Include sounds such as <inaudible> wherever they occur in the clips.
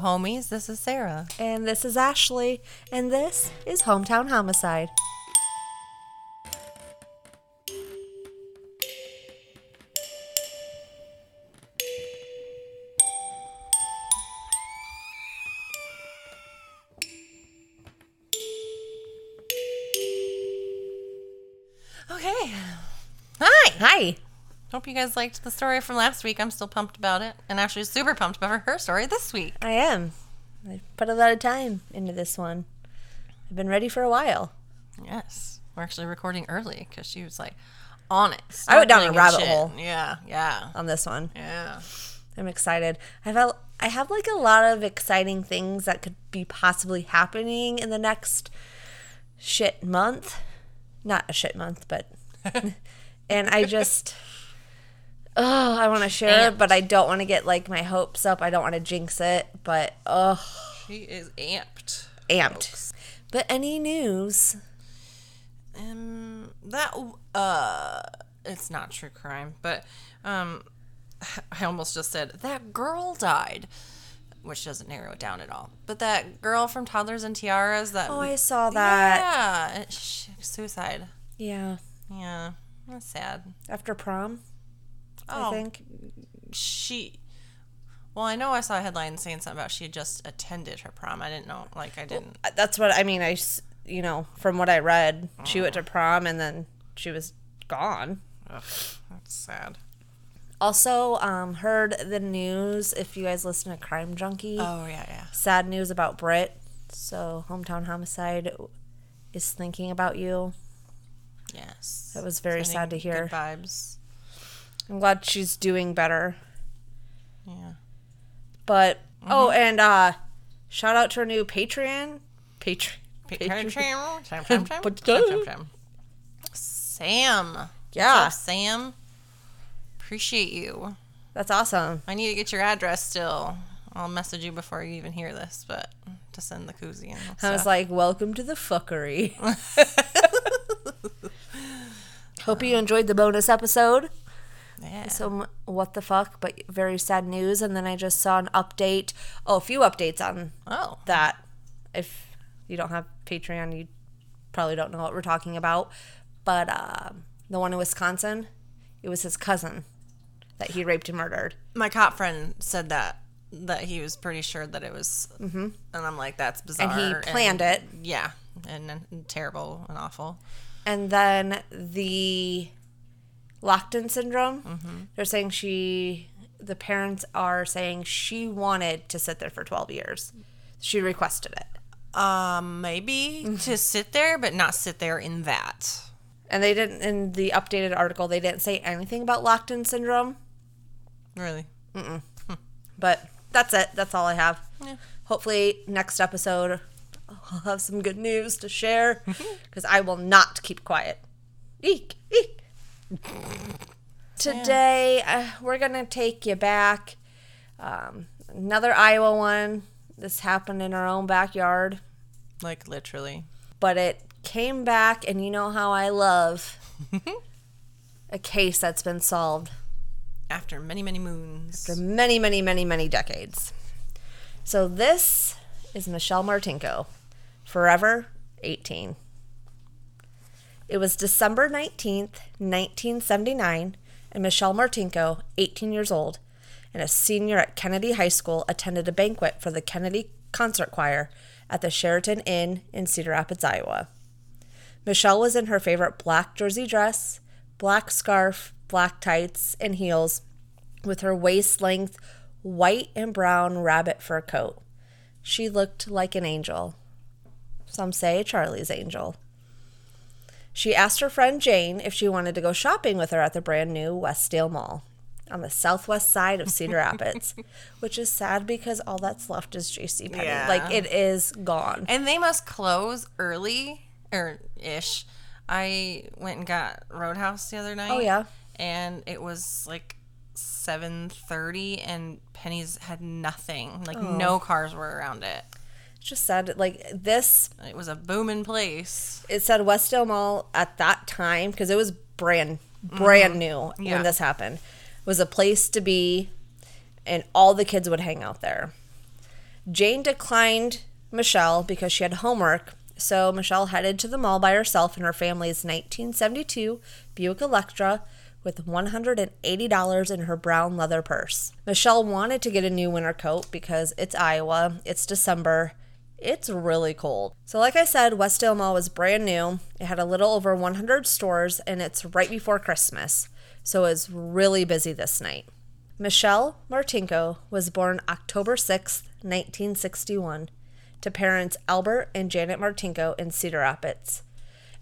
Homies. This is Sarah. And this is Ashley, and this is Hometown Homicide. Hope you guys liked the story from last week. I'm still pumped about it. And actually super pumped about her story this week. I am. I put a lot of time into this one. I've been ready for a while. Yes. We're actually recording early because she was like on it. I went down a rabbit shit. hole. Yeah. Yeah. on this one. Yeah. I'm excited. I've had, I have like a lot of exciting things that could be possibly happening in the next shit month. Not a shit month, but <laughs> <laughs> and I just oh, I want to share it, but I don't want to get like my hopes up. I don't want to jinx it, but oh, She is amped. amped. But any news? Um, that uh, it's not true crime, but um, I almost just said that girl died, which doesn't narrow it down at all. But that girl from Toddlers and Tiaras, that Oh, I saw that. yeah, sh- suicide. Yeah, Yeah, that's sad. after prom, Oh, I think. she. Well, I know I saw a headline saying something about she had just attended her prom. I didn't know, like I didn't. That's what I mean. I, you know, from what I read, she went to prom and then she was gone. Ugh, that's sad. Also, um, heard the news. If you guys listen to Crime Junkie, Oh yeah, yeah. sad news about Britt. So, hometown homicide is thinking about you. Yes. That was very sad to hear. Good vibes. I'm glad she's doing better. Yeah. But oh, and uh, shout out to our new Patreon. Patreon. Patreon, Sam. Yeah. What's up, Sam? Appreciate you. That's awesome. I need to get your address still. I'll message you before you even hear this, but to send the koozie and I was like, welcome to the fuckery. <laughs> Hope you enjoyed the bonus episode. Yeah. Some what the fuck, but very sad news. And then I just saw an update. Oh, a few updates on oh, that. If you don't have Patreon, you probably don't know what we're talking about. But um, the one in Wisconsin, it was his cousin that he raped and murdered. my cop friend said that that he was pretty sure that it was, mm-hmm. and I'm like, that's bizarre. And he planned it. Yeah, and, and terrible and awful. And then the locked-in syndrome, they're saying she, the parents are saying she wanted to sit there for 12 years. She requested it. Um, maybe Mm-hmm. to sit there, but not sit there in that. And they didn't, in the updated article, they didn't say anything about locked-in syndrome. Really. Mm-mm. Hmm. But that's it. That's all I have. Yeah. Hopefully, next episode, I'll have some good news to share <laughs> because I will not keep quiet. Eek, eek. Today, uh, we're going to take you back. Um, another Iowa one. This happened in our own backyard, Like literally. but it came back, and you know how I love <laughs> a case that's been solved After many, many moons. After many, many, many, many decades. So this is Michelle Martinko, Forever 18. It was December 19th, 1979, and Michelle Martinko, 18 years old, and a senior at Kennedy High School, attended a banquet for the Kennedy Concert Choir at the Sheraton Inn in Cedar Rapids, Iowa. Michelle was in her favorite black jersey dress, black scarf, black tights, and heels, with her waist length white and brown rabbit fur coat. She looked like an angel. Some say Charlie's angel. She asked her friend Jane if she wanted to go shopping with her at the brand new Westdale Mall on the southwest side of Cedar Rapids, <laughs> which is sad because all that's left is JC Penney. Yeah. Like it is gone. And they must close early or ish. I went and got Roadhouse the other night. Oh, yeah. And it was like seven thirty and Penny's had nothing. Like no oh. cars were around it. Just said Like this, It was a booming place. it said Westdale Mall at that time because it was brand brand mm-hmm. new Yeah. when this happened. Was a place to be, and all the kids would hang out there. Jane declined Michelle because she had homework, so Michelle headed to the mall by herself in her family's 1972 Buick Electra with $180 in her brown leather purse. Michelle wanted to get a new winter coat because it's Iowa, it's December, it's really cold. So, like I said, Westdale Mall was brand new. It had a little over 100 stores, and it's right before Christmas. So, it was really busy this night. Michelle Martinko was born October 6th, 1961, to parents Albert and Janet Martinko in Cedar Rapids.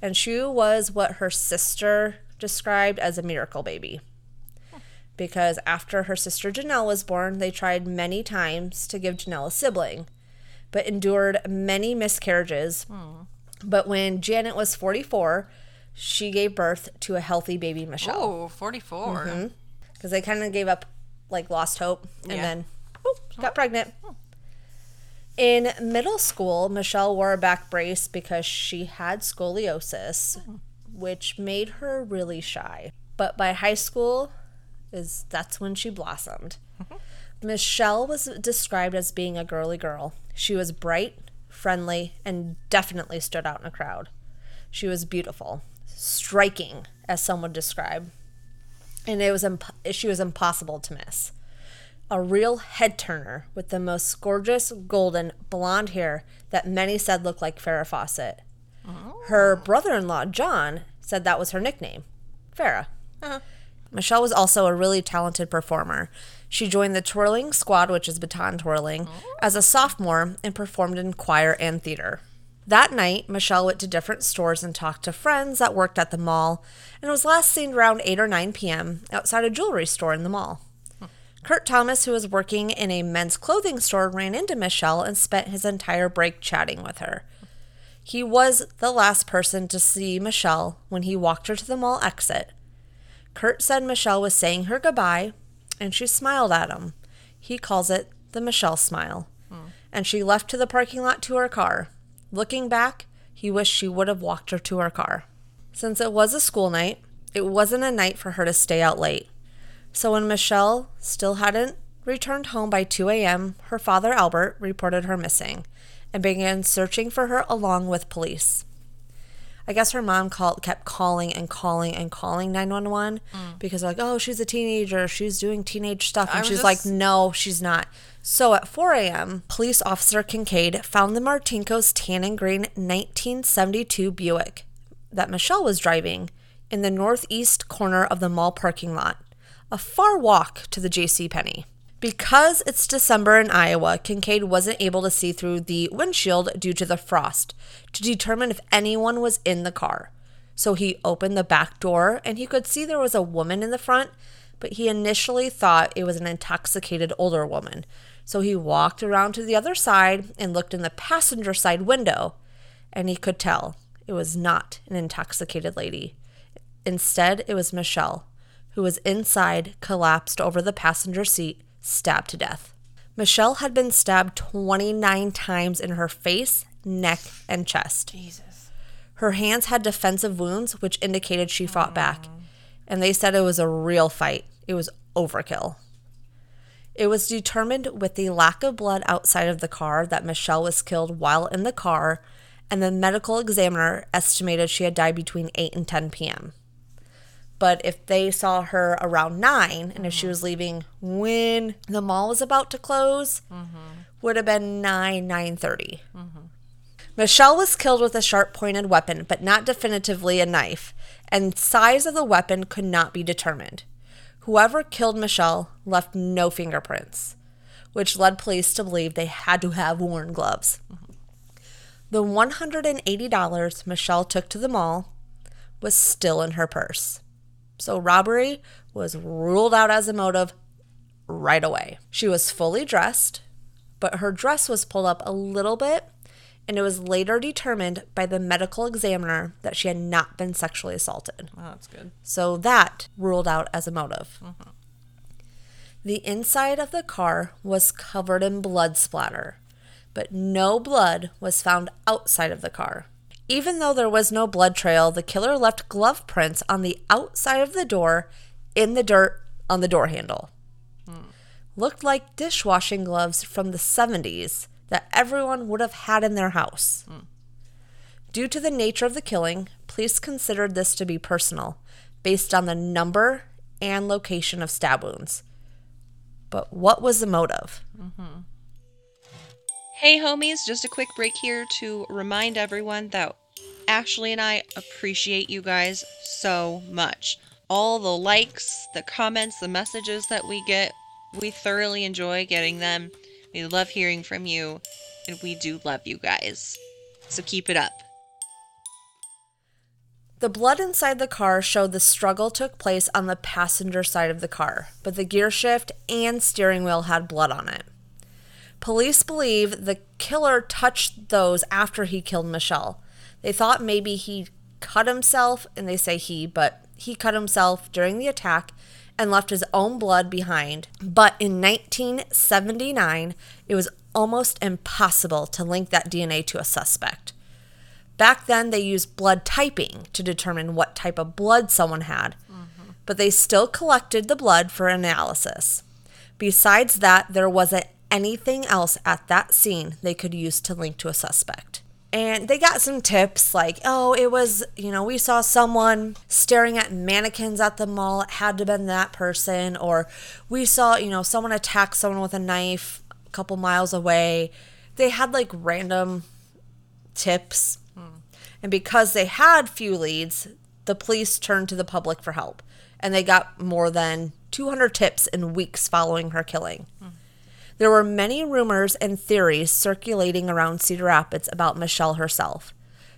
And she was what her sister described as a miracle baby. Because after her sister Janelle was born, they tried many times to give Janelle a sibling, but endured many miscarriages. But when Janet was 44, she gave birth to a healthy baby Michelle Oh, 44. Mm-hmm. because they kind of gave up, like lost hope, and Yeah. then oh, whoop, got oh. pregnant. Hmm. In middle school, Michelle wore a back brace because she had scoliosis, hmm. which made her really shy. But by high school, is that's when she blossomed. Mm-hmm. Michelle was described as being a girly girl. She was bright, friendly, and definitely stood out in a crowd. She was beautiful, striking, as some would describe and it was imp- she was impossible to miss. A real head turner with the most gorgeous golden blonde hair that many said looked like Farrah Fawcett. Oh. Her brother-in-law John said that was her nickname, Farrah. Uh-huh. Michelle was also a really talented performer. She joined the twirling squad, which is baton twirling, as a sophomore and performed in choir and theater. That night, Michelle went to different stores and talked to friends that worked at the mall and was last seen around 8 or 9 p.m. outside a jewelry store in the mall. Kurt Thomas, who was working in a men's clothing store, ran into Michelle and spent his entire break chatting with her. He was the last person to see Michelle when he walked her to the mall exit. Kurt said Michelle was saying her goodbye, and she smiled at him. He calls it the Michelle smile. Hmm. And she left to the parking lot to her car. Looking back, he wished she would have walked her to her car. Since it was a school night, it wasn't a night for her to stay out late. So when Michelle still hadn't returned home by 2 a.m., her father, Albert, reported her missing and began searching for her along with police. I guess her mom called, kept calling and calling and calling 911 mm. because they're like, oh, she's a teenager. She's doing teenage stuff. And was she's just- like, no, she's not. So at 4 a.m., police officer Kincaid found the Martinko's tan and green 1972 Buick that Michelle was driving in the northeast corner of the mall parking lot, a far walk to the J.C. Penney. Because it's December in Iowa, Kincaid wasn't able to see through the windshield due to the frost to determine if anyone was in the car. So he opened the back door and he could see there was a woman in the front, but he initially thought it was an intoxicated older woman. So he walked around to the other side and looked in the passenger side window, and he could tell it was not an intoxicated lady. Instead, it was Michelle, who was inside, collapsed over the passenger seat, stabbed to death. Michelle had been stabbed 29 times in her face, neck, and chest. Jesus. Her hands had defensive wounds, which indicated she fought back. And they said it was a real fight. It was overkill. It was determined with the lack of blood outside of the car that Michelle was killed while in the car, and the medical examiner estimated she had died between 8 and 10 p.m. But if they saw her around 9 and if she mm-hmm. was leaving when the mall was about to close, mm-hmm. would have been 9 9:30. Mm-hmm. Michelle was killed with a sharp pointed weapon, but not definitively a knife, and size of the weapon could not be determined. Whoever killed Michelle left no fingerprints, which led police to believe they had to have worn gloves. The $180 Michelle took to the mall was still in her purse. So robbery was ruled out as a motive right away. She was fully dressed, but her dress was pulled up a little bit, and it was later determined by the medical examiner that she had not been sexually assaulted. Oh, that's good. So that ruled out as a motive. Mm-hmm. The inside of the car was covered in blood splatter, but no blood was found outside of the car. Even though there was no blood trail, the killer left glove prints on the outside of the door in the dirt on the door handle. Looked like dishwashing gloves from the 70s that everyone would have had in their house. Due to the nature of the killing, police considered this to be personal, based on the number and location of stab wounds. But what was the motive? Mm-hmm. Hey, homies, just a quick break here to remind everyone that Ashley and I appreciate you guys so much. All the likes, the comments, the messages that we get, we thoroughly enjoy getting them. We love hearing from you, and we do love you guys. So keep it up. The blood inside the car showed the struggle took place on the passenger side of the car, but the gear shift and steering wheel had blood on it. Police believe the killer touched those after he killed Michelle. They thought maybe he cut himself, and they say he, but he cut himself during the attack and left his own blood behind. But in 1979, it was almost impossible to link that DNA to a suspect. Back then, they used blood typing to determine what type of blood someone had, mm-hmm. but they still collected the blood for analysis. Besides that, there wasn't anything else at that scene they could use to link to a suspect. And they got some tips like, oh, it was, you know, we saw someone staring at mannequins at the mall. It had to have been that person. Or we saw, you know, someone attack someone with a knife a couple miles away. They had like random tips. Hmm. And because they had few leads, the police turned to the public for help. And they got more than 200 tips in weeks following her killing. Hmm. There were many rumors and theories circulating around Cedar Rapids about Michelle herself.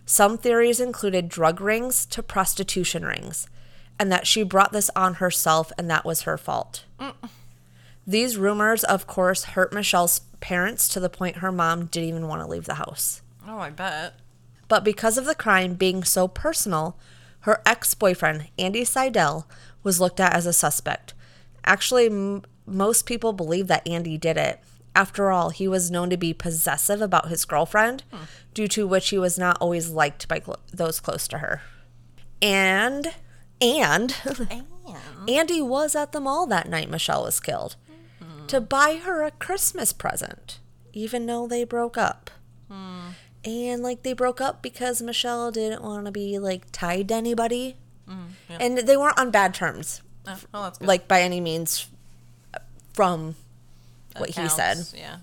Some theories included drug rings to prostitution rings, and that she brought this on herself and that was her fault. These rumors, of course, hurt Michelle's parents to the point her mom didn't even want to leave the house. Oh, I bet. But because of the crime being so personal, her ex boyfriend, Andy Seidel, was looked at as a suspect. Actually, most people believe that Andy did it. After all, he was known to be possessive about his girlfriend, hmm. due to which he was not always liked by cl- those close to her. And, <laughs> and, Andy was at the mall that night Michelle was killed mm-hmm. to buy her a Christmas present, even though they broke up. Hmm. And like they broke up because Michelle didn't want to be like tied to anybody. Mm, and they weren't on bad terms, Oh, well, that's good. like by any means, from what he said. Yeah.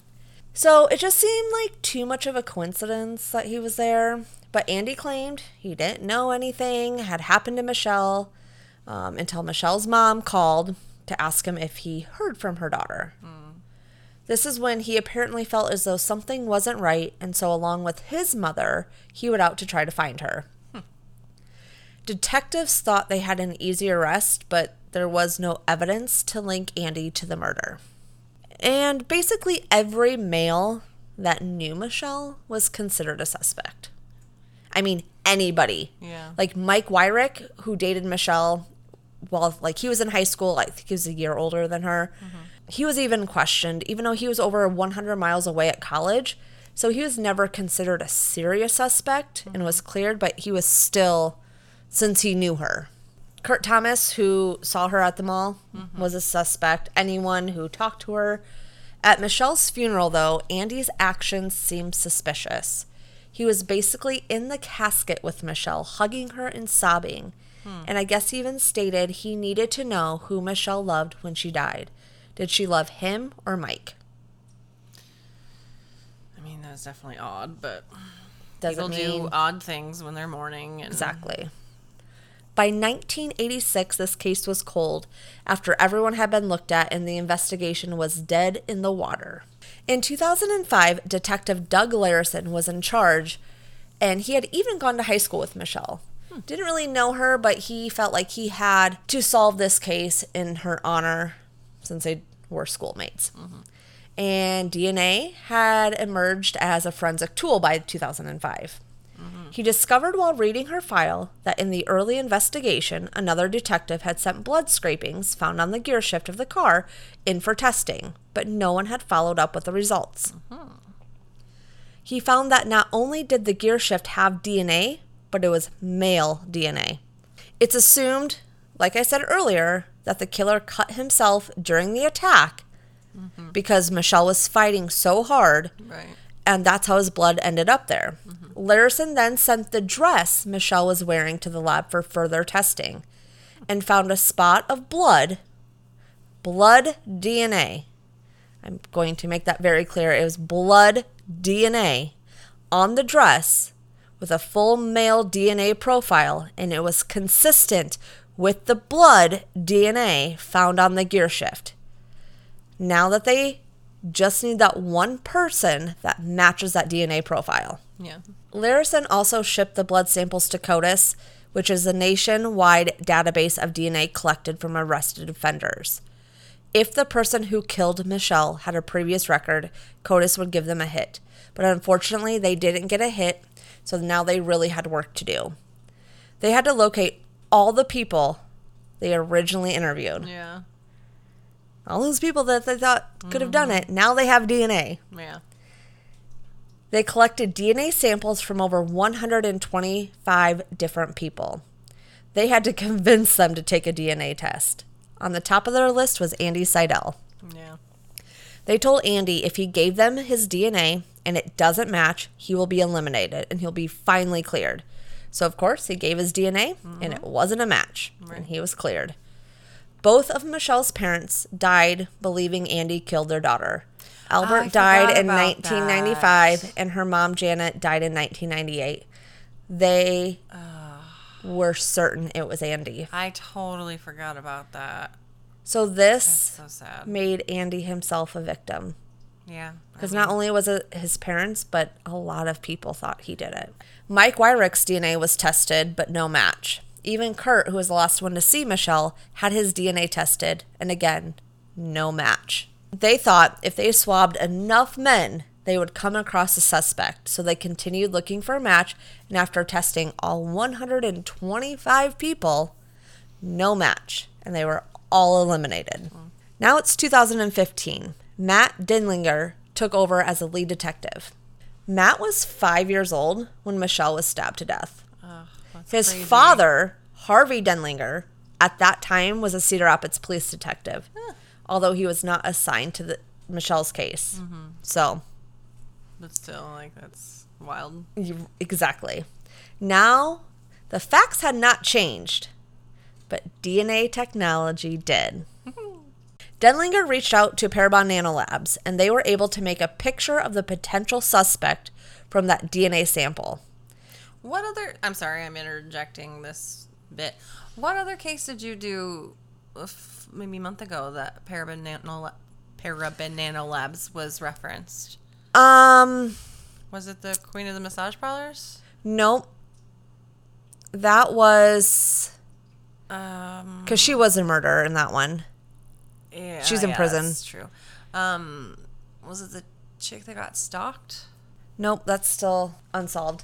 So it just seemed like too much of a coincidence that he was there. But Andy claimed he didn't know anything had happened to Michelle um, until Michelle's mom called to ask him if he heard from her daughter. Mm. This is when he apparently felt as though something wasn't right, and so, along with his mother, he went out to try to find her. Detectives thought they had an easy arrest, but there was no evidence to link Andy to the murder. And basically, every male that knew Michelle was considered a suspect. I mean, anybody. Yeah. Like Mike Wyrick, who dated Michelle while like he was in high school, I think he was a year older than her. Mm-hmm. He was even questioned, even though he was over 100 miles away at college. So he was never considered a serious suspect and mm-hmm. was cleared, but he was still, since he knew her. Kurt Thomas, who saw her at the mall, mm-hmm. was a suspect. Anyone who talked to her. At Michelle's funeral, though, Andy's actions seemed suspicious. He was basically in the casket with Michelle, hugging her and sobbing. Hmm. And I guess he even stated he needed to know who Michelle loved when she died. Did she love him or Mike? I mean, that's definitely odd, but Doesn't people mean do odd things when they're mourning. And Exactly. By 1986, this case was cold after everyone had been looked at and the investigation was dead in the water. In 2005, Detective Doug Larison was in charge, and he had even gone to high school with Michelle. Hmm. Didn't really know her, but he felt like he had to solve this case in her honor since they were schoolmates. Mm-hmm. And DNA had emerged as a forensic tool by 2005. He discovered while reading her file that in the early investigation, another detective had sent blood scrapings found on the gear shift of the car in for testing, but no one had followed up with the results. He found that not only did the gear shift have DNA, but it was male DNA. It's assumed, like I said earlier, that the killer cut himself during the attack because Michelle was fighting so hard right. and that's how his blood ended up there. Larison then sent the dress Michelle was wearing to the lab for further testing and found a spot of blood, blood DNA. I'm going to make that very clear. It was blood DNA on the dress with a full male DNA profile, and it was consistent with the blood DNA found on the gear shift. Now that they just need that one person that matches that DNA profile. Yeah. Larison also shipped the blood samples to CODIS, which is a nationwide database of DNA collected from arrested offenders. If the person who killed Michelle had a previous record, CODIS would give them a hit. But unfortunately, they didn't get a hit, so now they really had work to do. They had to locate all the people they originally interviewed. Yeah. All those people that they thought could have done mm-hmm. it, now they have DNA. Yeah. They collected DNA samples from over 125 different people. They had to convince them to take a DNA test. On the top of their list was Andy Seidel. Yeah. They told Andy if he gave them his DNA and it doesn't match, he will be eliminated and he'll be finally cleared. So, of course, he gave his DNA and mm-hmm. it wasn't a match, and he was cleared. Both of Michelle's parents died believing Andy killed their daughter. Albert died in about 1995, and her mom, Janet, died in 1998. They were certain it was Andy. I totally forgot about that. So, this So made Andy himself a victim. Yeah. Because not only was it his parents, but a lot of people thought he did it. Mike Wyrick's DNA was tested, but no match. Even Kurt, who was the last one to see Michelle, had his DNA tested, and again, no match. They thought if they swabbed enough men, they would come across a suspect. So they continued looking for a match, and after testing all 125 people, no match, and they were all eliminated. Now it's 2015. Matt Denlinger took over as a lead detective. Matt was five years old when Michelle was stabbed to death. His crazy. father, Harvey Denlinger, at that time was a Cedar Rapids police detective, although he was not assigned to the Michelle's case. Mm-hmm. So, But still, like, that's wild. you- exactly. Now, the facts had not changed, but DNA technology did. <laughs> Denlinger reached out to Parabon Nanolabs, and they were able to make a picture of the potential suspect from that DNA sample. What other? I'm sorry, I'm interjecting this bit. What other case did you do, uh, maybe a month ago that Parabon Nano, Parabon Nano Labs was referenced? Um, Was it the Queen of the Massage Parlors? nope. That was Um, because she was a murderer in that one. yeah, She's in yeah, prison. That's true. Um, was it the chick that got stalked? Nope, that's still unsolved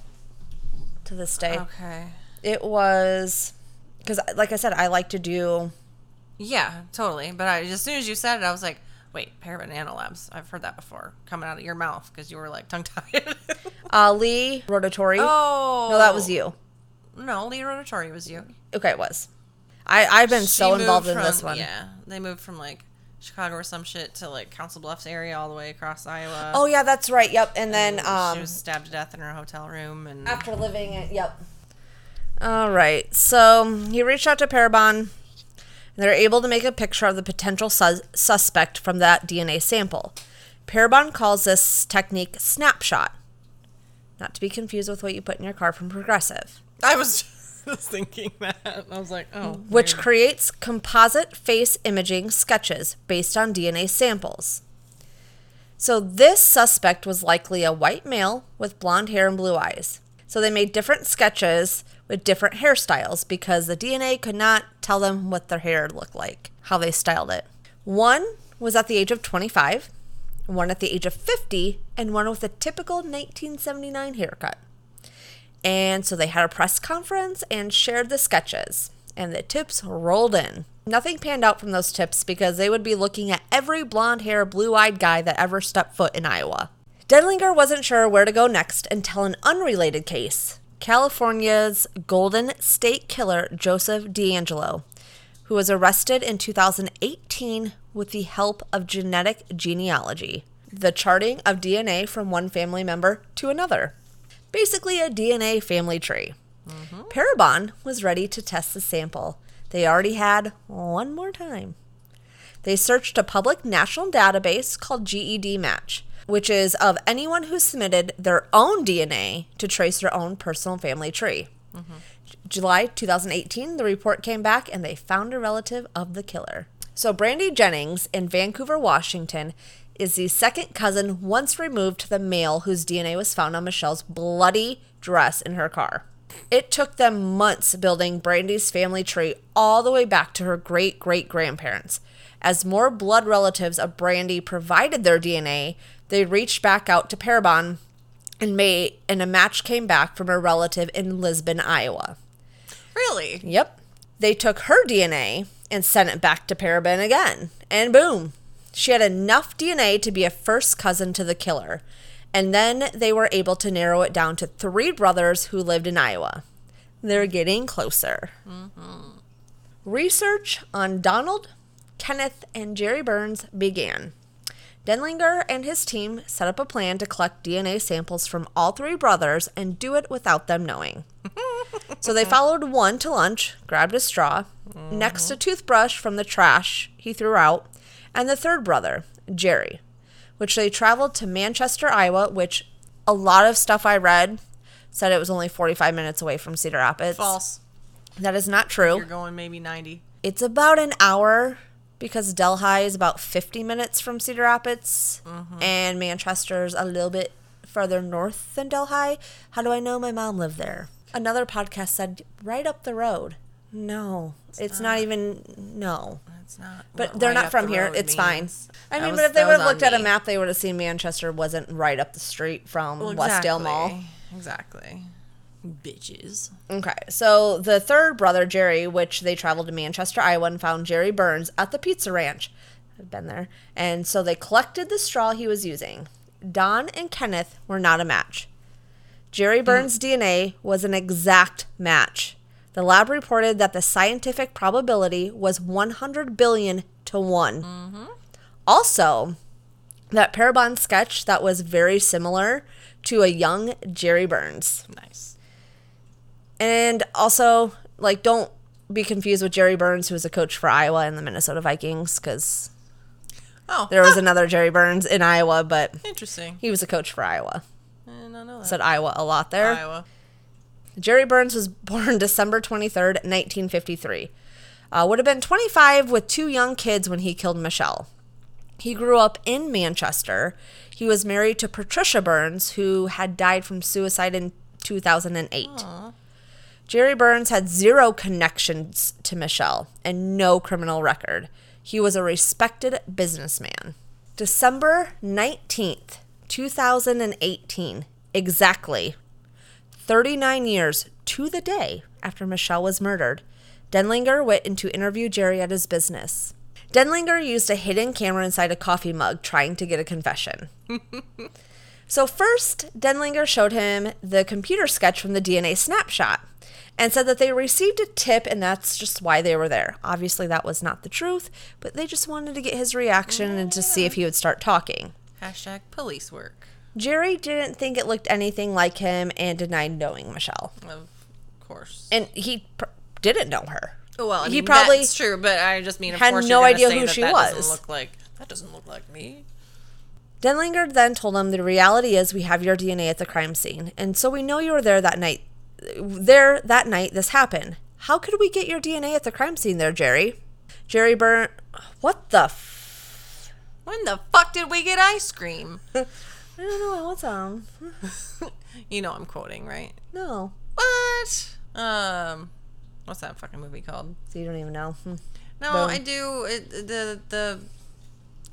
to this day. Okay. It was because, like I said, I like to do. Yeah, totally. But I, as soon as you said it, I was like, wait, Parabon Nano Labs. I've heard that before coming out of your mouth because you were like tongue tied. <laughs> Uh, Lee Rotatori. oh. no, that was you. No, Lee Rotatori was you. Okay, it was. I I've been so involved moved in this one. Yeah, they moved from like Chicago or some shit to like Council Bluffs area all the way across Iowa. Oh yeah, that's right. Yep. And then um, she was stabbed to death in her hotel room, and after living it, yep. All right. So he reached out to Parabon. And they're able to make a picture of the potential sus- suspect from that DNA sample. Parabon calls this technique snapshot, not to be confused with what you put in your car from Progressive, I was <laughs> just thinking that. I was like, oh, which weird. creates composite face imaging sketches based on DNA samples. So this suspect was likely a white male with blonde hair and blue eyes. So they made different sketches with different hairstyles because the DNA could not tell them what their hair looked like, how they styled it. One was at the age of 25, one at the age of 50, and one with a typical 1979 haircut. And so they had a press conference and shared the sketches, and the tips rolled in. Nothing panned out from those tips because they would be looking at every blonde hair, blue eyed guy that ever stepped foot in Iowa. Denlinger wasn't sure where to go next until an unrelated case California's Golden State Killer Joseph DeAngelo, who was arrested in 2018 with the help of genetic genealogy. the charting of DNA from one family member to another. Basically, a DNA family tree. Parabon was ready to test the sample. They already had one more time. They searched a public national database called GEDmatch, which is of anyone who submitted their own DNA to trace their own personal family tree. July 2018, the report came back and they found a relative of the killer. So, Brandy Jennings in Vancouver, Washington, is the second cousin once removed to the male whose DNA was found on Michelle's bloody dress in her car. It took them months building Brandy's family tree all the way back to her great great grandparents. As more blood relatives of Brandy provided their DNA, they reached back out to Parabon and made and a match came back from a relative in Lisbon, Iowa. Really? Yep. They took her DNA and sent it back to Parabon again. And boom, she had enough DNA to be a first cousin to the killer. And then they were able to narrow it down to three brothers who lived in Iowa. They're getting closer. Mm-hmm. Research on Donald, Kenneth, and Jerry Burns began. Denlinger and his team set up a plan to collect DNA samples from all three brothers and do it without them knowing. <laughs> So they followed one to lunch, grabbed a straw, next a toothbrush from the trash he threw out, and the third brother, Jerry, which they traveled to Manchester, Iowa, which a lot of stuff I read said it was only 45 minutes away from Cedar Rapids. False. That is not true. You're going maybe 90. It's about an hour because Delhi is about 50 minutes from Cedar Rapids mm-hmm. and Manchester's a little bit further north than Delhi. How do I know my mom lived there? Another podcast said right up the road. No, it's, not. even no. That's not. But they're right not from the here. It's fine. I That mean, was- but if they would have looked at a map, they would have seen Manchester wasn't right up the street from Well, Westdale Mall. Exactly. Bitches. Okay, so the third brother, Jerry, which they traveled to Manchester, Iowa, and found Jerry Burns at the pizza ranch. I've been there. And so they collected the straw he was using. Don and Kenneth were not a match. Jerry hmm. Burns' DNA was an exact match. The lab reported that the scientific probability was 100 billion to one. Mm-hmm. Also, that Parabon sketch that was very similar to a young Jerry Burns. Nice. And also, like, don't be confused with Jerry Burns, who was a coach for Iowa and the Minnesota Vikings, because Oh, there was another Jerry Burns in Iowa, but interesting. he was a coach for Iowa. Eh, I did not know that. Said Iowa a lot there. Iowa. Jerry Burns was <laughs> born December 23rd, 1953. Uh, would have been 25 with two young kids when he killed Michelle. He grew up in Manchester. He was married to Patricia Burns, who had died from suicide in 2008. Jerry Burns had zero connections to Michelle and no criminal record. He was a respected businessman. December 19th, 2018, exactly 39 years to the day after Michelle was murdered, Denlinger went in to interview Jerry at his business. Denlinger used a hidden camera inside a coffee mug trying to get a confession. <laughs> so, first, Denlinger showed him the computer sketch from the DNA snapshot and said that they received a tip and that's just why they were there. Obviously, that was not the truth, but they just wanted to get his reaction and to see if he would start talking. Hashtag police work. Jerry didn't think it looked anything like him and denied knowing Michelle. Of course. And he pr- didn't know her. Oh, well, I he probably that's true, but I just mean, of had course, no idea who that she that was. Doesn't look like that doesn't look like me. Denlinger then told him the reality is we have your DNA at the crime scene, and so we know you were there that night. There that night this happened. How could we get your DNA at the crime scene there, Jerry? Jerry Burn. What the? F- When the fuck did we get ice cream? <laughs> I don't know what's <laughs> on. you know I'm quoting, right? No, What? Um, what's that fucking movie called? so you don't even know. Hmm. No, Boom. I do. It, the the.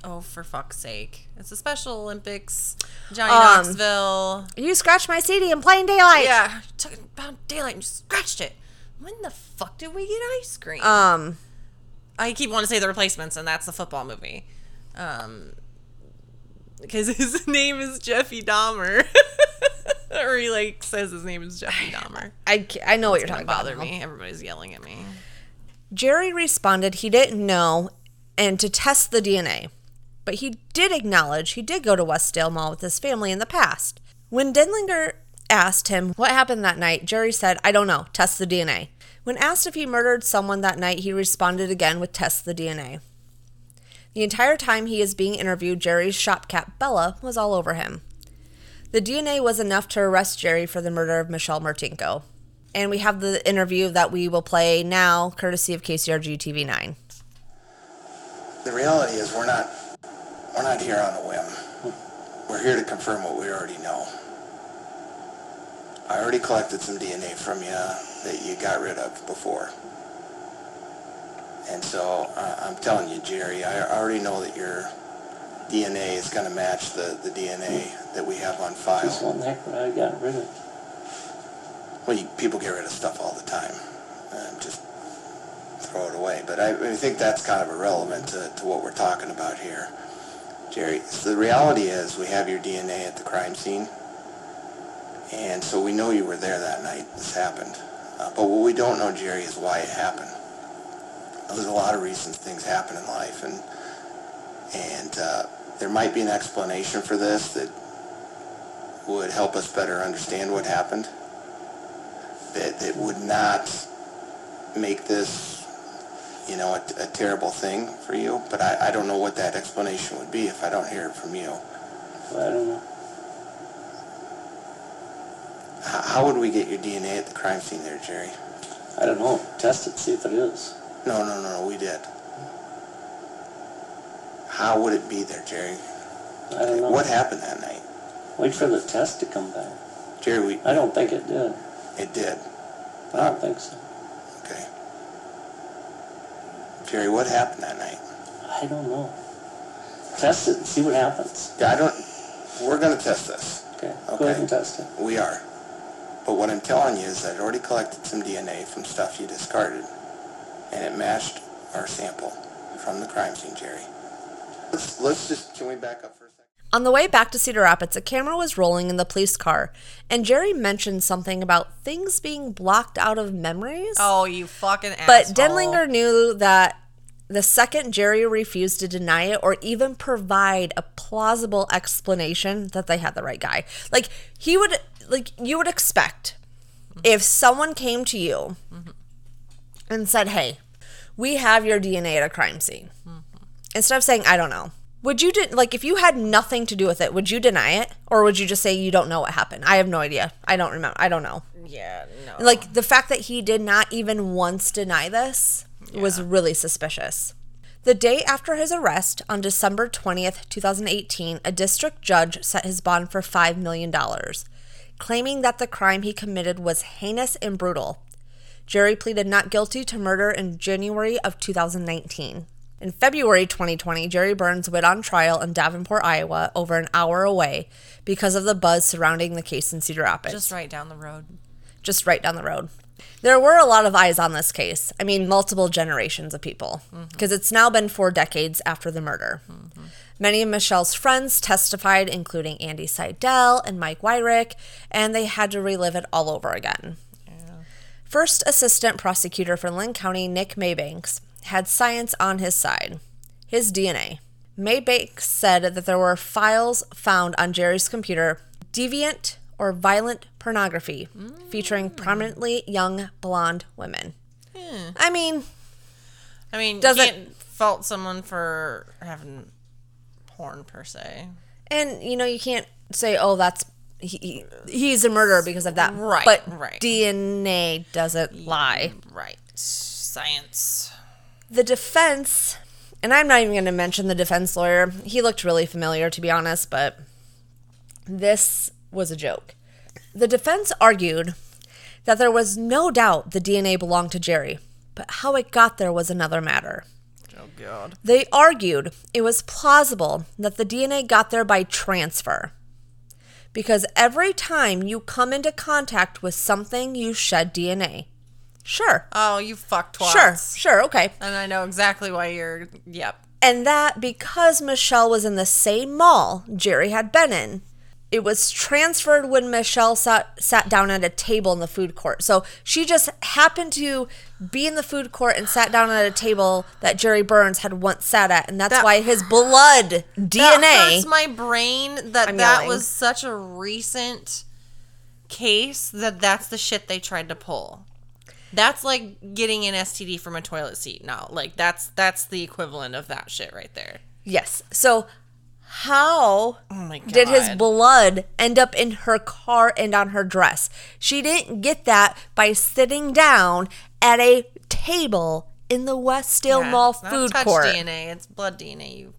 Oh, for fuck's sake! It's the Special Olympics. Johnny Um, Knoxville. You scratched my CD in plain daylight. Yeah, took talking about daylight and you scratched it. When the fuck did we get ice cream? Um. I keep wanting to say the replacements, and that's the football movie. Um, because his <laughs> name is Jeffy Dahmer, <laughs> or he like says his name is Jeffy Dahmer. I, I know what you're talking about. bother me. Everybody's yelling at me. Jerry responded he didn't know and to test the DNA. but he did acknowledge he did go to Westdale Mall with his family in the past. When Denlinger asked him what happened that night, Jerry said, I don't know, test the DNA. When asked if he murdered someone that night, he responded again with test the DNA. The entire time he is being interviewed, Jerry's shop cat Bella was all over him. The DNA was enough to arrest Jerry for the murder of Michelle Martinko. And we have the interview that we will play now, courtesy of KCRG TV 9. The reality is we're not we're not here on a whim. We're here to confirm what we already know. I already collected some DNA from you that you got rid of before. And so uh, I'm telling you, Jerry, I already know that your DNA is going to match the, the DNA that we have on file. Just one heck I got rid of. Well, you, people get rid of stuff all the time. Um, just throw it away. But I, I think that's kind of irrelevant to, to what we're talking about here. Jerry, so the reality is we have your DNA at the crime scene. And so we know you were there that night this happened. Uh, but what we don't know, Jerry, is why it happened. There's a lot of reasons things happen in life. And, and uh, there might be an explanation for this that would help us better understand what happened that, that would not make this, you know, a, a terrible thing for you. But I, I don't know what that explanation would be if I don't hear it from you. I don't know. How, how would we get your DNA at the crime scene there, Jerry? I don't know. Test it, see if it is. No, no, no, no, we did. How would it be there, Jerry? I don't know. What happened that night? Wait for the test to come back. Jerry, we, I don't think it did. it did. I don't think so. Okay. Jerry, what happened that night? I don't know. Test it and see what happens. Yeah, I don't, we're gonna test this. Okay. okay. Go ahead and test it. We are. But what I'm telling you is I'd already collected some DNA from stuff you discarded, and it matched our sample from the crime scene, Jerry. Let's, let's just, can we back up for a second? On the way back to Cedar Rapids, a camera was rolling in the police car, and Jerry mentioned something about things being blocked out of memories. Oh, you fucking asshole. but asshole. Denlinger knew that the second Jerry refused to deny it or even provide a plausible explanation that they had the right guy. Like he would like you would expect if someone came to you mm-hmm. And said, "Hey, we have your DNA at a crime scene." Mm-hmm. Instead of saying, "I don't know." Would you de- like if you had nothing to do with it, would you deny it or would you just say you don't know what happened? I have no idea. I don't remember. I don't know. Yeah, no. Like the fact that he did not even once deny this was really suspicious. The day after his arrest, on December 20th, 2018, a district judge set his bond for $5 million, claiming that the crime he committed was heinous and brutal. Jerry pleaded not guilty to murder in January of 2019. In February 2020, Jerry Burns went on trial in Davenport, Iowa, over an hour away because of the buzz surrounding the case in Cedar Rapids just right down the road. just right down the road. There were a lot of eyes on this case. I mean, multiple generations of people, mm-hmm. because it's now been four decades after the murder. Mm-hmm. Many of Michelle's friends testified, including Andy Seidel and Mike Wyrick, and they had to relive it all over again. First Assistant Prosecutor for Linn County, Nick Maybanks, had science on his side his DNA. Maybanks said that there were files found on Jerry's computer, deviant or violent pornography, featuring hmm. prominently young blonde women. Hmm. I mean, I mean, Does you it- can't fault someone for having porn per se. and you know, you can't say, "Oh, that's he, he- he's a murderer because of that." Right, But right. DNA doesn't lie. Right. Science. The defense, and I'm not even going to mention the defense lawyer. He looked really familiar, to be honest, but this was a joke. The defense argued that there was no doubt the DNA belonged to Jerry, but how it got there was another matter. Oh god. They argued it was plausible that the DNA got there by transfer. Because every time you come into contact with something, you shed DNA. Sure. Oh, you fuck twats. Sure. Sure. Okay. And I know exactly why you're. Yep. And that because Michelle was in the same mall Jerry had been in, it was transferred when Michelle sat, sat down at a table in the food court. So she just happened to be in the food court and sat down at a table that Jerry Burns had once sat at. And that's That- why his blood <laughs> That DNA. hurts my brain that I'm that yelling. was such a recent case that that's the shit they tried to pull. That's like getting an STD from a toilet seat now. Like that's that's the equivalent of that shit right there. yes. So how Oh my god. did his blood end up in her car and on her dress? She didn't get that by sitting down at a table in the Westdale Yeah, Mall food court. DNA, it's blood DNA, you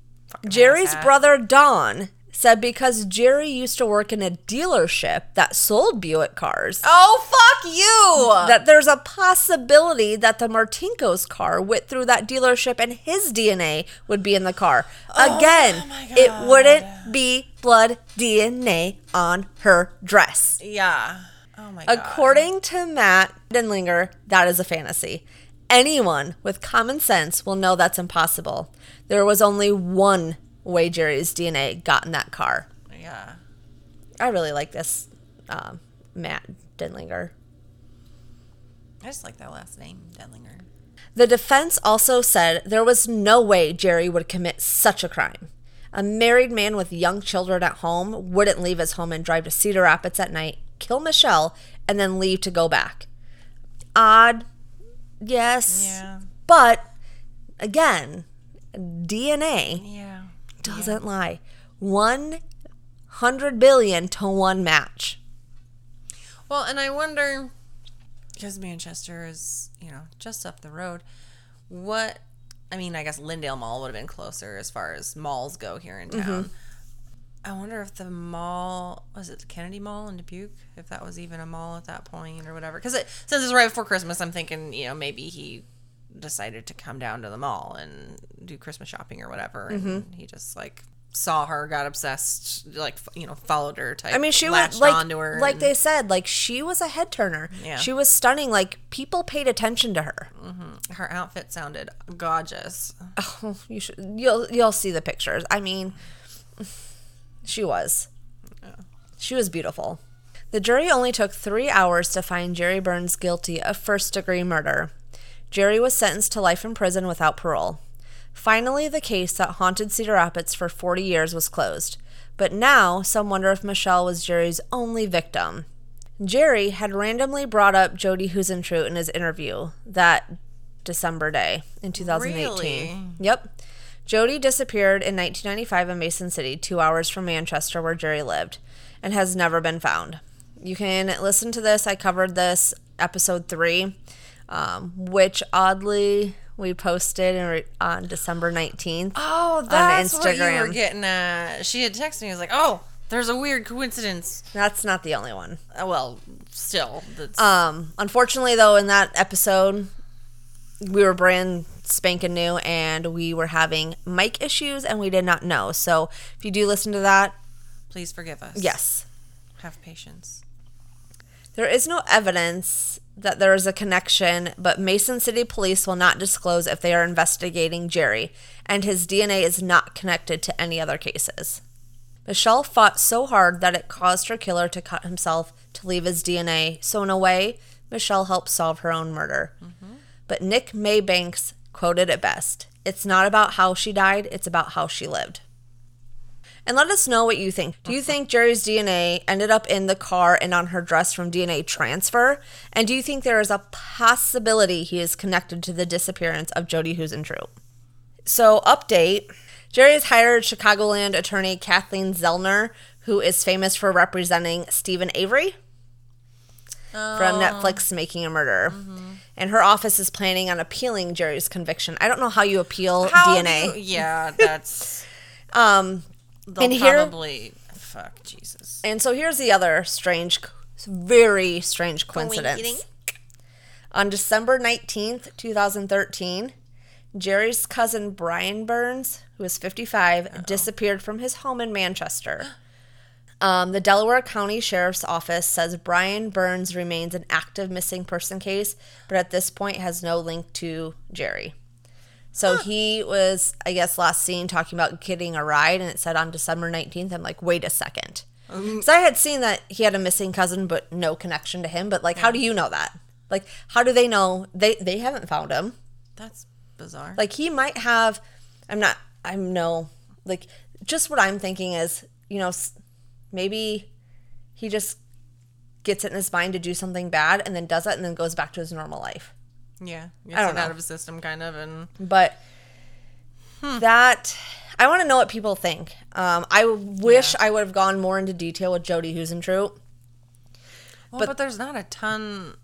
Jerry's brother Don said because Jerry used to work in a dealership that sold Buick cars, Oh fuck you! that there's a possibility that the Martinko's car went through that dealership and his DNA would be in the car. Oh Again, it wouldn't be blood DNA on her dress. yeah. Oh my god. According to Matt Denlinger, that is a fantasy. Anyone with common sense will know that's impossible. There was only one way Jerry's DNA got in that car. Yeah. I really like this um, Matt Denlinger. I just like that last name, Denlinger. The defense also said there was no way Jerry would commit such a crime. A married man with young children at home wouldn't leave his home and drive to Cedar Rapids at night, kill Michelle, and then leave to go back. Odd, yes. Yeah. But again, DNA Yeah. Doesn't lie. 100 billion to one match. Well, and I wonder because Manchester is, you know, just up the road. What I mean, I guess Lindale Mall would have been closer as far as malls go here in mm-hmm. town. I wonder if the mall was it the Kennedy Mall in Dubuque, if that was even a mall at that point or whatever. Because it, since it's right before Christmas, I'm thinking, you know, maybe he decided to come down to the mall and do Christmas shopping or whatever, and mm-hmm. he just like saw her, got obsessed, like you know, followed her. Type. I mean, she was like, onto her, like and- they said, like she was a head turner. Yeah. She was stunning. Like people paid attention to her. Mm-hmm. her outfit sounded gorgeous. Oh, you should. You'll you'll see the pictures. I mean, she was. She was beautiful. The jury only took three hours to find Jerry Burns guilty of first degree murder. Jerry was sentenced to life in prison without parole. Finally, the case that haunted Cedar Rapids for 40 years was closed. But now, some wonder if Michelle was Jerry's only victim. Jerry had randomly brought up Jodi Huisentruit in his interview that December day in 2018. Really? Yep. Jody disappeared in 1995 in Mason City, two hours from Manchester, where Jerry lived, and has never been found. You can listen to this. I covered this episode three, um, which oddly we posted in on December 19th. Oh, that's what you were getting at. She had texted me. I was like, "Oh, there's a weird coincidence." That's not the only one. Uh, well, still, that's Um, unfortunately, though, in that episode, we were brand spanking new and we were having mic issues and we did not know. So if you do listen to that, please forgive us. yes, have patience. There is no evidence that there is a connection, but Mason City police will not disclose if they are investigating Jerry, and his DNA is not connected to any other cases. Michelle fought so hard that it caused her killer to cut himself to leave his DNA, so in a way, Michelle helped solve her own murder. Mm-hmm. But Nick Maybanks quoted it best It's not about how she died, it's about how she lived. And let us know what you think. Do you think Jerry's DNA ended up in the car and on her dress from DNA transfer? And do you think there is a possibility he is connected to the disappearance of Jodi Huisentruit? So, update Jerry has hired Chicagoland attorney Kathleen Zellner, who is famous for representing Steven Avery from Netflix Making a Murder. And her office is planning on appealing Jerry's conviction. I don't know how you appeal How DNA. you- yeah, that's. <laughs> um, They'll And here- probably. Fuck Jesus. And so here's the other strange, very strange coincidence. On December 19th, 2013, Jerry's cousin Brian Burns, who is 55, disappeared from his home in Manchester. Um, the Delaware County Sheriff's Office says Brian Burns remains an active missing person case, but at this point has no link to Jerry. So he was, I guess, last seen talking about getting a ride, and it said on December 19th. I'm like, wait a second. Um, so I had seen that he had a missing cousin, but no connection to him. But like, how do you know that? Like, how do they know they they haven't found him? That's bizarre. Like he might have. I'm not. I'm no. Like just what I'm thinking is, you know, maybe he just gets it in his mind to do something bad and then does it and then goes back to his normal life. Yeah, I don't know. out of a system, kind of, and But that I want to know what people think. Um, I wish I would have gone more into detail with Jodi Huisentruit. well, But- but, there's not a ton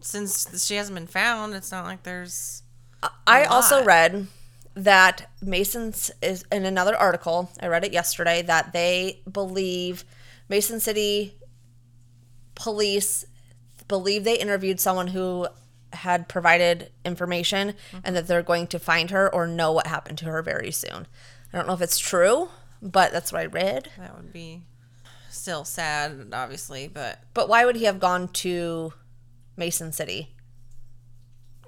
since she hasn't been found. It's not like there's I also read that Mason's is in another article. I read it yesterday that they believe Mason City police believe they interviewed someone who had provided information and that they're going to find her or know what happened to her very soon. I don't know if it's true, but that's what I read. that would be still sad, obviously, but But why would he have gone to Mason City?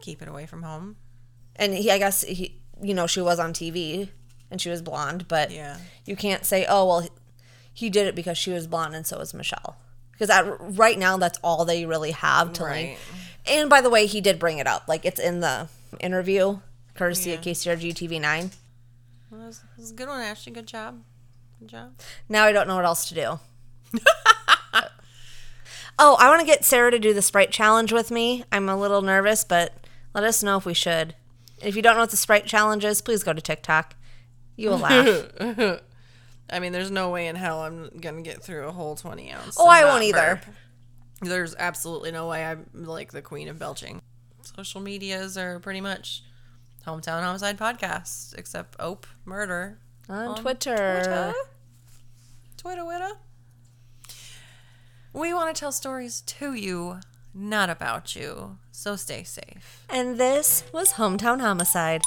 keep it away from home. And he, I guess he, you know, she was on TV and she was blonde, but Yeah. you can't say, oh well, he did it because she was blonde and so was Michelle, because that right now that's all they really have to Right. link. And by the way, he did bring it up, like it's in the interview, courtesy of KCRG TV nine. Well, that was, that was a good one, Ashley. Good job. Good job. Now I don't know what else to do. <laughs> oh, I want to get Sarah to do the Sprite challenge with me. I'm a little nervous, but let us know if we should. If you don't know what the Sprite challenge is, please go to TikTok. You will laugh. <laughs> I mean, there's no way in hell I'm gonna get through a whole 20 ounce. Oh, I won't either. There's absolutely no way I'm like the queen of belching. Social medias are pretty much hometown homicide podcast, except Ope murder. On Twitter. Twitter. Twitter, Twitter. We want to tell stories to you, not about you. So stay safe. And this was Hometown Homicide.